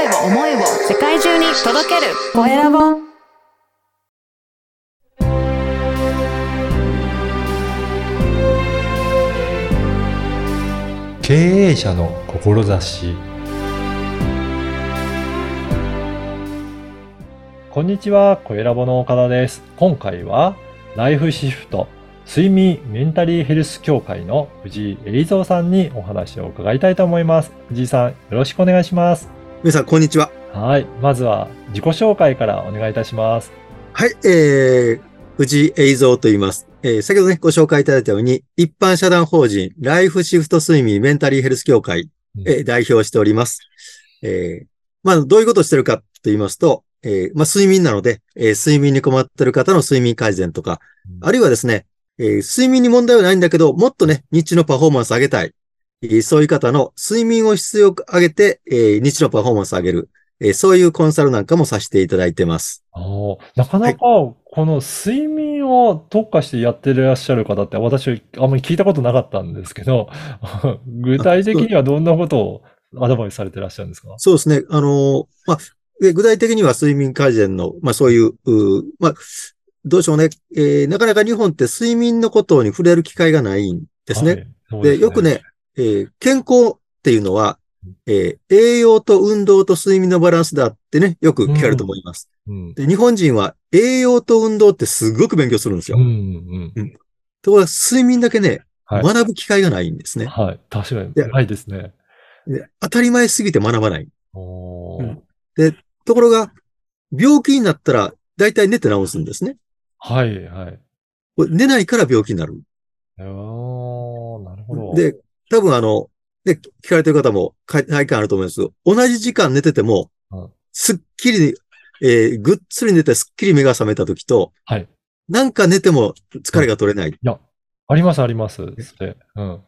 声を思いを世界中に届けるコエラボ経営者の志こんにちは、コエラボの岡田です。今回は、ライフシフト睡眠メンタリーヘルス協会の藤井栄三さんにお話を伺いたいと思います。藤井さん、よろしくお願いします。皆さん、こんにちは。はい。まずは、自己紹介からお願いいたします。はい、えー、藤井栄三と言います。えー、先ほどね、ご紹介いただいたように、一般社団法人、ライフシフト睡眠メンタリーヘルス協会、えー、代表しております。えー、まあ、どういうことをしてるかと言いますと、えー、まあ、睡眠なので、えー、睡眠に困ってる方の睡眠改善とか、うんあるいはですね、えー睡眠に問題はないんだけど、もっとね、日中のパフォーマンス上げたい。えーそういう方の睡眠を質よく上げて、えー日中のパフォーマンス上げる。えーそういうコンサルなんかもさせていただいてます。なかなか、この睡眠を特化してやってらっしゃる方って私あんまり聞いたことなかったんですけど、具体的にはどんなことをアドバイスされてらっしゃるんですか？そうですね。あのーまあ、え具体的には睡眠改善の、まあそういう、うーまあ、どうでしょうね、えーなかなか日本って睡眠のことに触れる機会がないんですね。はいで、よくね、えー健康っていうのは、えー栄養と運動と睡眠のバランスだってね、よく聞かれると思います。うん。で、日本人は栄養と運動ってすごく勉強するんですよ。うん、うん。ところが睡眠だけね、はい学ぶ機会がないんですね。はい。確かに。でないですね。で当たり前すぎて学ばない。うんところが、病気になったら、大体寝て治すんですね。はい、はい。寝ないから病気になる。おーなるほど。で、多分あの、ね、聞かれてる方も体感あると思います同じ時間寝ててもうん、すっきり、えーぐっつり寝てすっきり目が覚めた時と、はい。なんか寝ても疲れが取れない。あります、あります。それ。うん。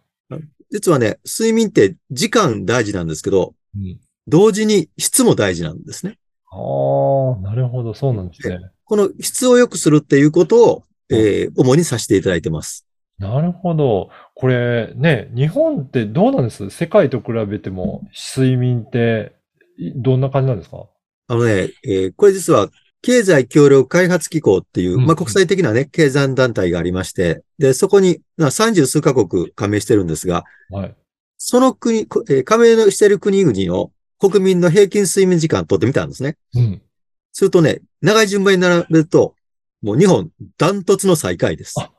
実はね、睡眠って時間大事なんですけど、うん。同時に質も大事なんですね。ああ、なるほど、そうなんですね。この質を良くするっていうことを、えー主にさせていただいてます。なるほど。これね、日本ってどうなんです？世界と比べても睡眠っていどんな感じなんですか？あのね、えーこれ実は、経済協力開発機構っていう、うんまあ、国際的なね、経済団体がありまして、で、そこに、まあ、30数カ国加盟してるんですが、はい。その国、加盟のしてる国々の国民の平均睡眠時間取ってみたんですね。うん。するとね、長い順番に並べると、もう日本、ダントツの最下位です。あ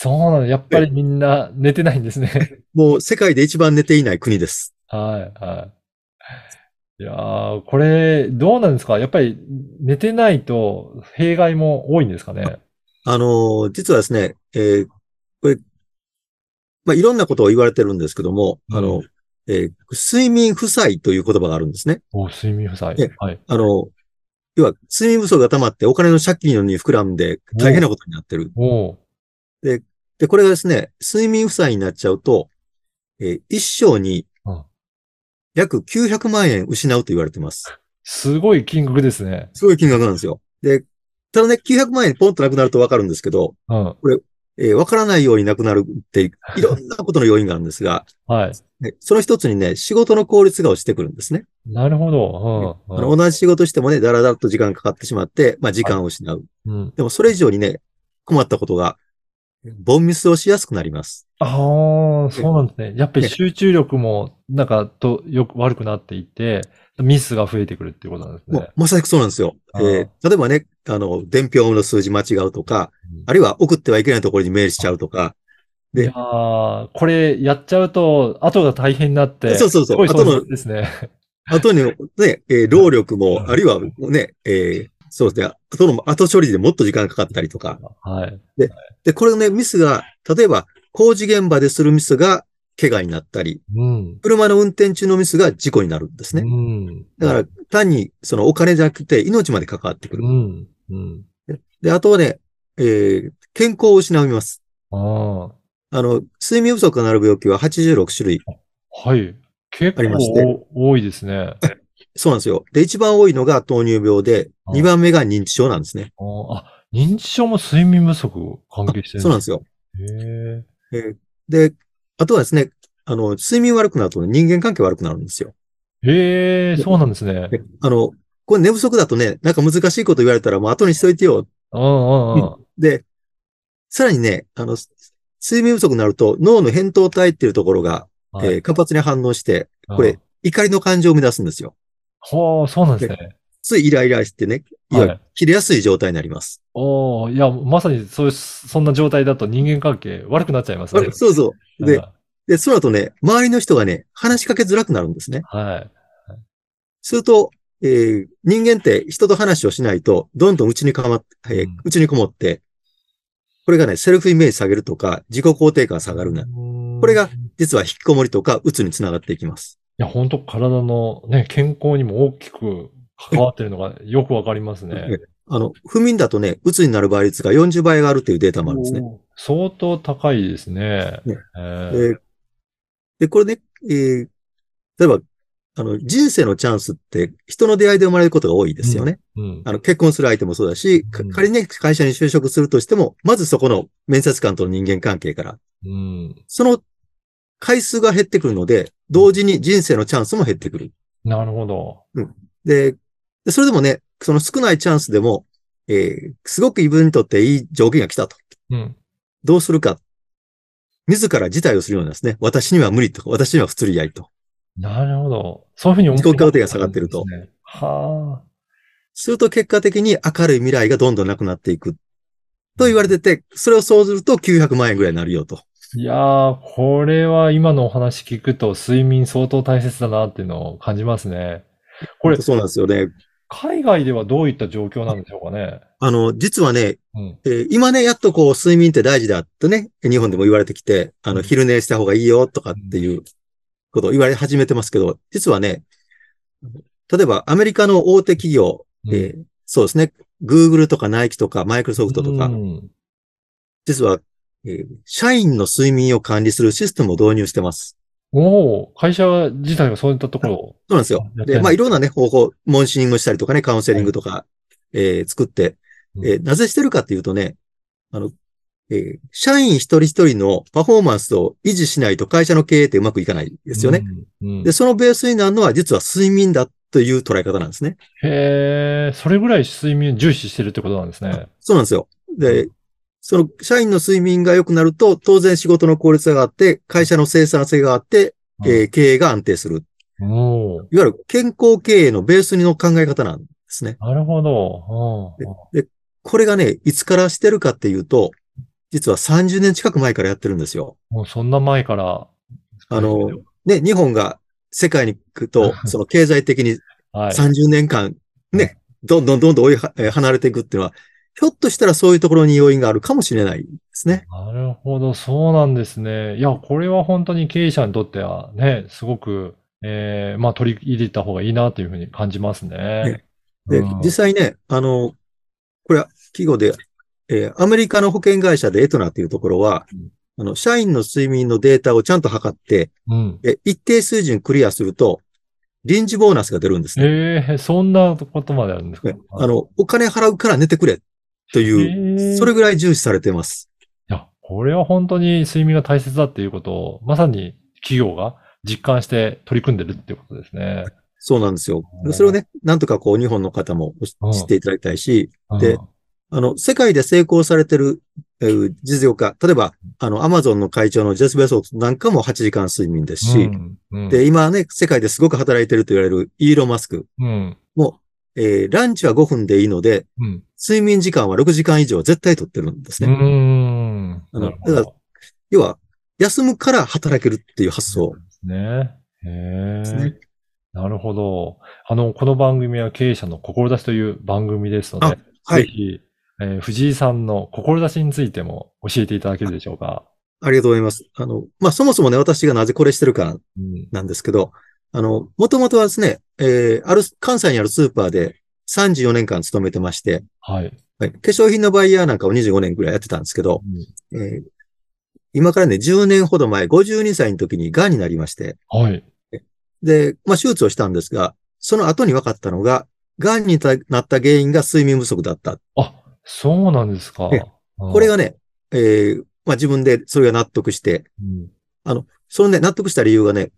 そうなの。やっぱりみんな寝てないんですね。もう世界で一番寝ていない国です。はい、はい。いやー、これ、どうなんですか？やっぱり寝てないと弊害も多いんですかね？あのー実はですね、えーこれ、まあ、いろんなことを言われてるんですけども、あの、えー睡眠負債という言葉があるんですね。お、睡眠負債え。はい。あの、要は、睡眠不足が溜まってお金の借金に膨らんで大変なことになってる。おーで、これがですね、睡眠負債になっちゃうと、えー一生にうん約900万円失うと言われてます。すごい金額ですね。すごい金額なんですよ。で、ただね、900万円ポンとなくなるとわかるんですけど、うん。えーわからないようになくなるって、いろんなことの要因があるんですが、はい。ねその一つにね、仕事の効率が落ちてくるんですね。なるほど。うん。あの同じ仕事してもね、だらだらと時間かかってしまって、まあ時間を失う。うん。でもそれ以上にね、困ったことが、ボンミスをしやすくなります。ああ、そうなんですね。やっぱり集中力も、なんか、と、よく悪くなっていて、ミスが増えてくるっていうことなんですねもう。まさしくそうなんですよ。あえー例えばね、あの、伝票の数字間違うとか、うんあるいは送ってはいけないところにメールしちゃうとか、でいやーこれやっちゃうと、後が大変になって、そうそうそう後のですね。後にね、えー労力うんも、あるいはね、えーそうですね、後の後処理でもっと時間かかったりとか、はい。で、これね、ミスが、例えば、工事現場でするミスが怪我になったり、うん。車の運転中のミスが事故になるんですね。うん。だから、単に、そのお金じゃなくて、命まで関わってくるう。ん。うん。で、あとはね、えー健康を失います。ああ。あの、睡眠不足になる病気は86種類。はい。結ありまして構多いですね。そうなんですよ。で、一番多いのが糖尿病で、あ2番目が認知症なんですね。あ、認知症も睡眠不足関係してるそうなんですよ。す。へえ。えーで、あとはですね、あの、睡眠悪くなると、ね、人間関係悪くなるんですよ。へえ、そうなんですね。であの、これ寝不足だとね、なんか難しいこと言われたらもう後にしといてよ。うんうんうん。で、さらにね、あの、睡眠不足になると脳の扁桃体っていうところが、はいえー活発に反応して、こうんれ、怒りの感情を生み出すんですよ。ほう、そうなんですね。ついイライラしてね、いわゆる切れやすい状態になります。おおいや、まさにそういう、そんな状態だと人間関係悪くなっちゃいますね。そうそう。でうん、で、その後ね、周りの人がね、話しかけづらくなるんですね。はい。すると、えー人間って人と話をしないと、どんどん内にかまっ、えーうん内にこもって、これがね、セルフイメージ下げるとか、自己肯定感下がるね。ここれが、実は引きこもりとか、鬱につながっていきます。いや、本当体のね、健康にも大きく関わってるのがよくわかりますね。あの、不眠だとね、鬱になる倍率が40倍上がるというデータもあるんですね。相当高いですね。ねええーーで、これね、えー例えば、あの、人生のチャンスって人の出会いで生まれることが多いですよね。うんあの、結婚する相手もそうだし、かうん仮にね、会社に就職するとしても、まずそこの面接官との人間関係から、うん。その回数が減ってくるので、同時に人生のチャンスも減ってくる。なるほど。で、でそれでもね、その少ないチャンスでも、えーすごく自分にとっていい条件が来たと。うん。どうするか。自ら辞退をするようなんですね。私には無理とか、私には不釣り合いと。なるほど。そういうふうに思って自己肯定が下がってると。はすると結果的に明るい未来がどんどんなくなっていく。と言われてて、それをそうすると900万円ぐらいになるよと。あ。いやー、これは今のお話聞くと睡眠相当大切だなっていうのを感じますね。これ、そうなんですよね。海外ではどういった状況なんでしょうかね？あの、実はね、うん。えー今ね、やっとこう、睡眠って大事だってね、日本でも言われてきて、あの、うん昼寝した方がいいよとかっていうことを言われ始めてますけど、実はね、例えばアメリカの大手企業、うんえーそうですね、Google とかナイキとかマイクロソフトとか、うん実は、えー社員の睡眠を管理するシステムを導入してます。おお会社自体がそういったところを。そうなんですよ。で、まあ、いろんなね、方法、モンシングしたりとかね、カウンセリングとか、えー作って、えーなぜしてるかっていうとね、あの、えー社員一人一人のパフォーマンスを維持しないと会社の経営ってうまくいかないですよね。。うんうんで、そのベースになるのは実は睡眠だという捉え方なんですね。へえ、それぐらい睡眠を重視してるってことなんですね。そうなんですよ。で、その社員の睡眠が良くなると、当然仕事の効率が上がって、会社の生産性があって、えー経営が安定する。いわゆる健康経営のベースの考え方なんですね。なるほど。うんこれがね、いつからしてるかっていうと、実は30年近く前からやってるんですよ。もうそんな前から。あの、ね、日本が世界に行くと、その経済的にはい。30年間、ね、どんどんどんどん追い離れていくっていうのは、ひょっとしたらそういうところに要因があるかもしれないですね。なるほど、そうなんですね。いや、これは本当に経営者にとってはね、すごく、えーまあ取り入れた方がいいなというふうに感じますねね。でうん、実際ね、あの、これは企業で、えーアメリカの保険会社でエトナっていうところは、あの、社員の睡眠のデータをちゃんと測って、うん。え一定水準クリアすると、臨時ボーナスが出るんですね。ええそんなことまであるんですか？ねあの、お金払うから寝てくれという、それぐらい重視されてます。いや、これは本当に睡眠が大切だっていうことを、まさに企業が実感して取り組んでるっていうことですね。そうなんですよう。んそれをね、なんとかこう日本の方もうん知っていただきたいし、でうんあの、世界で成功されてる、えー実業家、例えば、あの、アマゾンの会長のジェス・ベソスなんかも8時間睡眠ですし、うんうんで、今ね、世界ですごく働いてると言われるイーロン・マスクうん。も、えーランチは5分でいいので、うん。睡眠時間は6時間以上は絶対取ってるんですうね。ん。あのなるほどだか要は、休むから働けるっていう発想ですね。へえですね。。なるほど。あの、この番組は経営者の志という番組ですので、あはいぜひ、えー藤井さんの志についても教えていただけるでしょうか？ありがとうございます。あの、まあ、そもそもね、私がなぜこれしてるかうん。なんですけど、あの、もともとはですね、えーある、関西にあるスーパーで34年間勤めてまして、はい。はい、化粧品のバイヤーなんかを25年くらいやってたんですけど、えー今からね、10年ほど前、52歳の時に癌になりまして、はい。で、まあ、手術をしたんですが、その後に分かったのが、癌になった原因が睡眠不足だった。あ、そうなんですか。えこれがね、えーまあ、自分でそれが納得して、うん、そのね、納得した理由がね、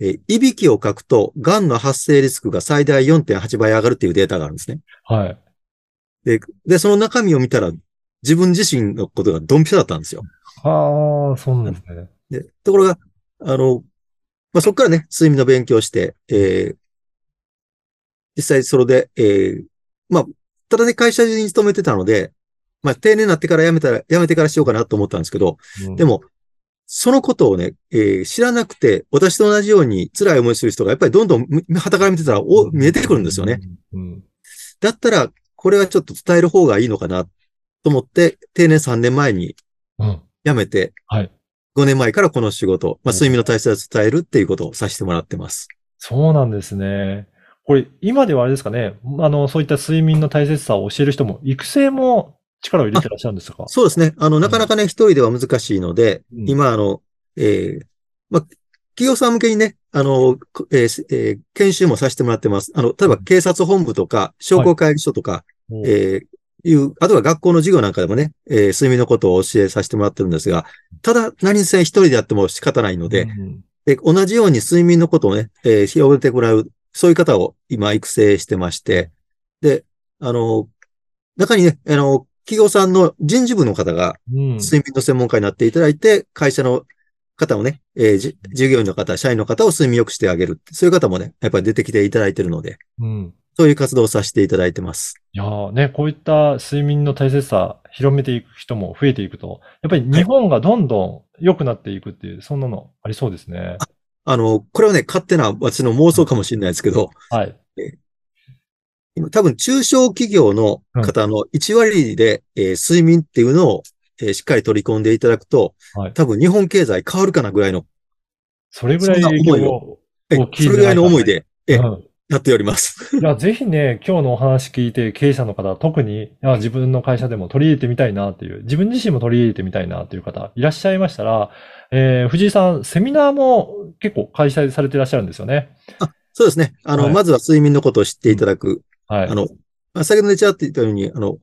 えーいびきをかくと、癌の発生リスクが最大4.8倍上がるっていうデータがあるんですね。はい。で、で、その中身を見たら、自分自身のことがドンピシャだったんですよ。ああ、そうなんですね。で、ところが、あの、まあ、そこからね、睡眠の勉強して、えー実際それで、えーまあ、ただね、会社に勤めてたので、まあ、定年になってから辞めたら、辞めてからしようかなと思ったんですけど、うんでも、そのことをね、えー知らなくて、私と同じように辛い思いする人がやっぱりどんどん、み旗から見てたら、お、見えてくるんですよね。。うん。だったら、これはちょっと伝える方がいいのかなと思って、定年3年前にうん。辞めて、はい。5年前からこの仕事、まあ、うん睡眠の大切さを伝えるっていうことをさせてもらってます。そうなんですね。これ、今ではあれですかね、あの、そういった睡眠の大切さを教える人も、育成も力を入れてらっしゃるんですか？そうですね。あの、なかなかね、一人では難しいので、うん。今、あの、えーまあ、企業さん向けにね、あの、こえーすえー研修もさせてもらってます。あの、例えば警察本部とか、商工会議所とか、おえーいう、あとは学校の授業なんかでもね、えー睡眠のことを教えさせてもらってるんですが、ただ何せ一人でやっても仕方ないので、うん。で同じように睡眠のことをね、えー広げてもらう、そういう方を今育成してまして、で、あの、中にね、あの、企業さんの人事部の方がうん。睡眠の専門家になっていただいて、会社の方をね、えーじ従業員の方、社員の方を睡眠良くしてあげる。そういう方もね、やっぱり出てきていただいているので、うん。そういう活動をさせていただいてます。いやーね、こういった睡眠の大切さ、広めていく人も増えていくと、やっぱり日本がどんどん良くなっていくっていう、そんなのありそうですね。あの、これはね、勝手な私の妄想かもしれないですけど、はい。今多分中小企業の方の1割で、えー睡眠っていうのを、えーしっかり取り込んでいただくと、はい多分日本経済変わるかなぐらいの、それぐらい影響をえそれぐらいの思いで、えうんやっております。いや、ぜひね、今日のお話聞いて、経営者の方、特に、いや自分の会社でも取り入れてみたいなっていう、自分自身も取り入れてみたいなっていう方、いらっしゃいましたら、えー藤井さん、セミナーも結構開催されていらっしゃるんですよね。そうですね。あの、はいまずは睡眠のことを知っていただく。はい。あの、まあ先ほどね、ちらっと言ったように、あの、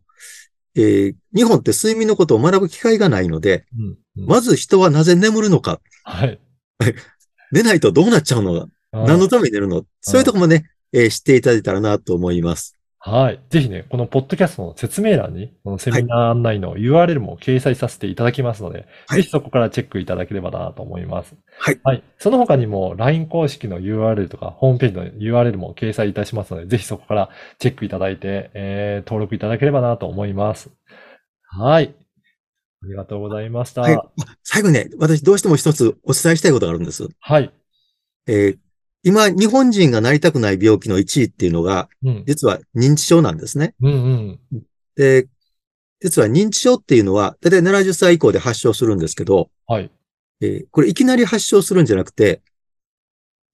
えー日本って睡眠のことを学ぶ機会がないので、うんうんまず人はなぜ眠るのか、はい。寝ないとどうなっちゃうの？か、何のために寝るの？そういうとこもね、えー知っていただいたらなと思います。はい。ぜひね、このポッドキャストの説明欄に、このセミナー案内の URL も掲載させていただきますので、はいぜひそこからチェックいただければなと思います。はい。はい。その他にも LINE 公式の URL とか、ホームページの URL も掲載いたしますので、ぜひそこからチェックいただいて、えー、登録いただければなと思います。はい。ありがとうございました。はい最後にね、私どうしても一つお伝えしたいことがあるんです。はい。えー今、日本人がなりたくない病気の1位っていうのが、うん。実は認知症なんですね。うんうん。で、実は認知症っていうのは、だいたい70歳以降で発症するんですけど、はい。えーこれいきなり発症するんじゃなくて、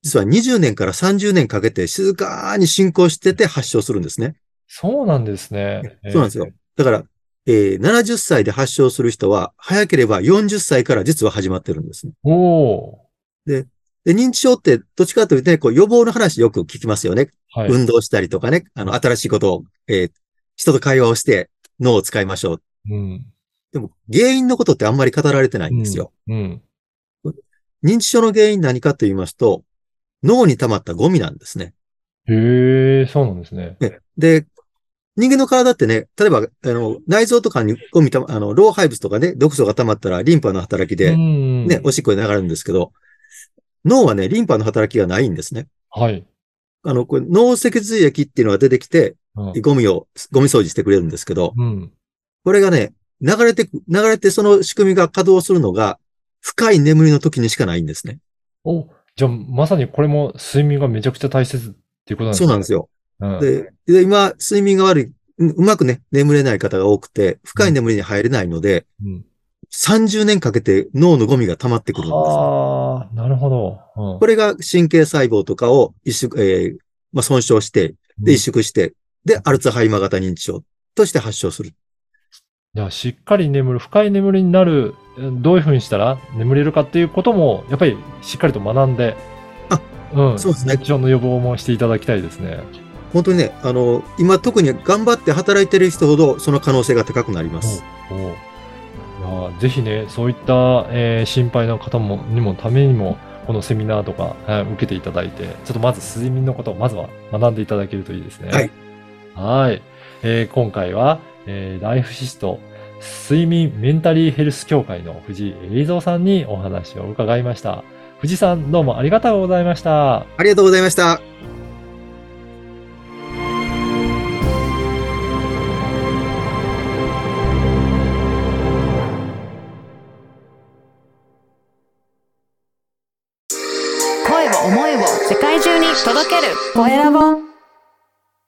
実は20年から30年かけて静かに進行してて発症するんですね。そうなんですね。そうなんですよ。だから、えー70歳で発症する人は、早ければ40歳から実は始まってるんですね。えー。おー。で、認知症ってどっちかというとね、こう予防の話よく聞きますよね。はい。運動したりとかね、あの、新しいことを、えー人と会話をして脳を使いましょう。うん。でも、原因のことってあんまり語られてないんですよ。うん。認知症の原因何かと言いますと、脳に溜まったゴミなんですね。へえ、そうなんですね。ねで、人間の体ってね、例えば、あの、内臓とかにゴミたま、あの、老廃物とかね、毒素が溜まったらリンパの働きで、うんね、おしっこで流れるんですけど、脳はね、リンパの働きがないんですね。はい。あの、これ脳脊髄液っていうのが出てきて、うんゴミを、ゴミ掃除してくれるんですけど、うん。これがね、流れてく、流れてその仕組みが稼働するのが、深い眠りの時にしかないんですね。お、じゃあ、まさにこれも睡眠がめちゃくちゃ大切っていうことなんですね。そうなんですよ。うん。で、で今、睡眠が悪い、ううまくね、眠れない方が多くて、深い眠りに入れないので、うん。30年かけて脳のゴミが溜まってくるんです。ああ、なるほど。うんこれが神経細胞とかを萎縮、えーまあ、損傷して、で、萎縮して、で、アルツハイマー型認知症として発症する。いや、しっかり眠る、深い眠りになる、うんどういうふうにしたら眠れるかっていうことも、やっぱりしっかりと学んで、あ、うん。そうですね認知症の予防もしていただきたいですね。本当にね、あの、今特に頑張って働いてる人ほどその可能性が高くなります。おういやぜひね、そういった、えー心配な方も、にも、ためにも、このセミナーとか、はい受けていただいて、ちょっとまず睡眠のことをまずは学んでいただけるといいですね。はい。はい。えー今回は、えーライフシスト睡眠メンタリーヘルス協会の藤井栄三さんにお話を伺いました。藤井さん、どうもありがとうございました。ありがとうございました。声を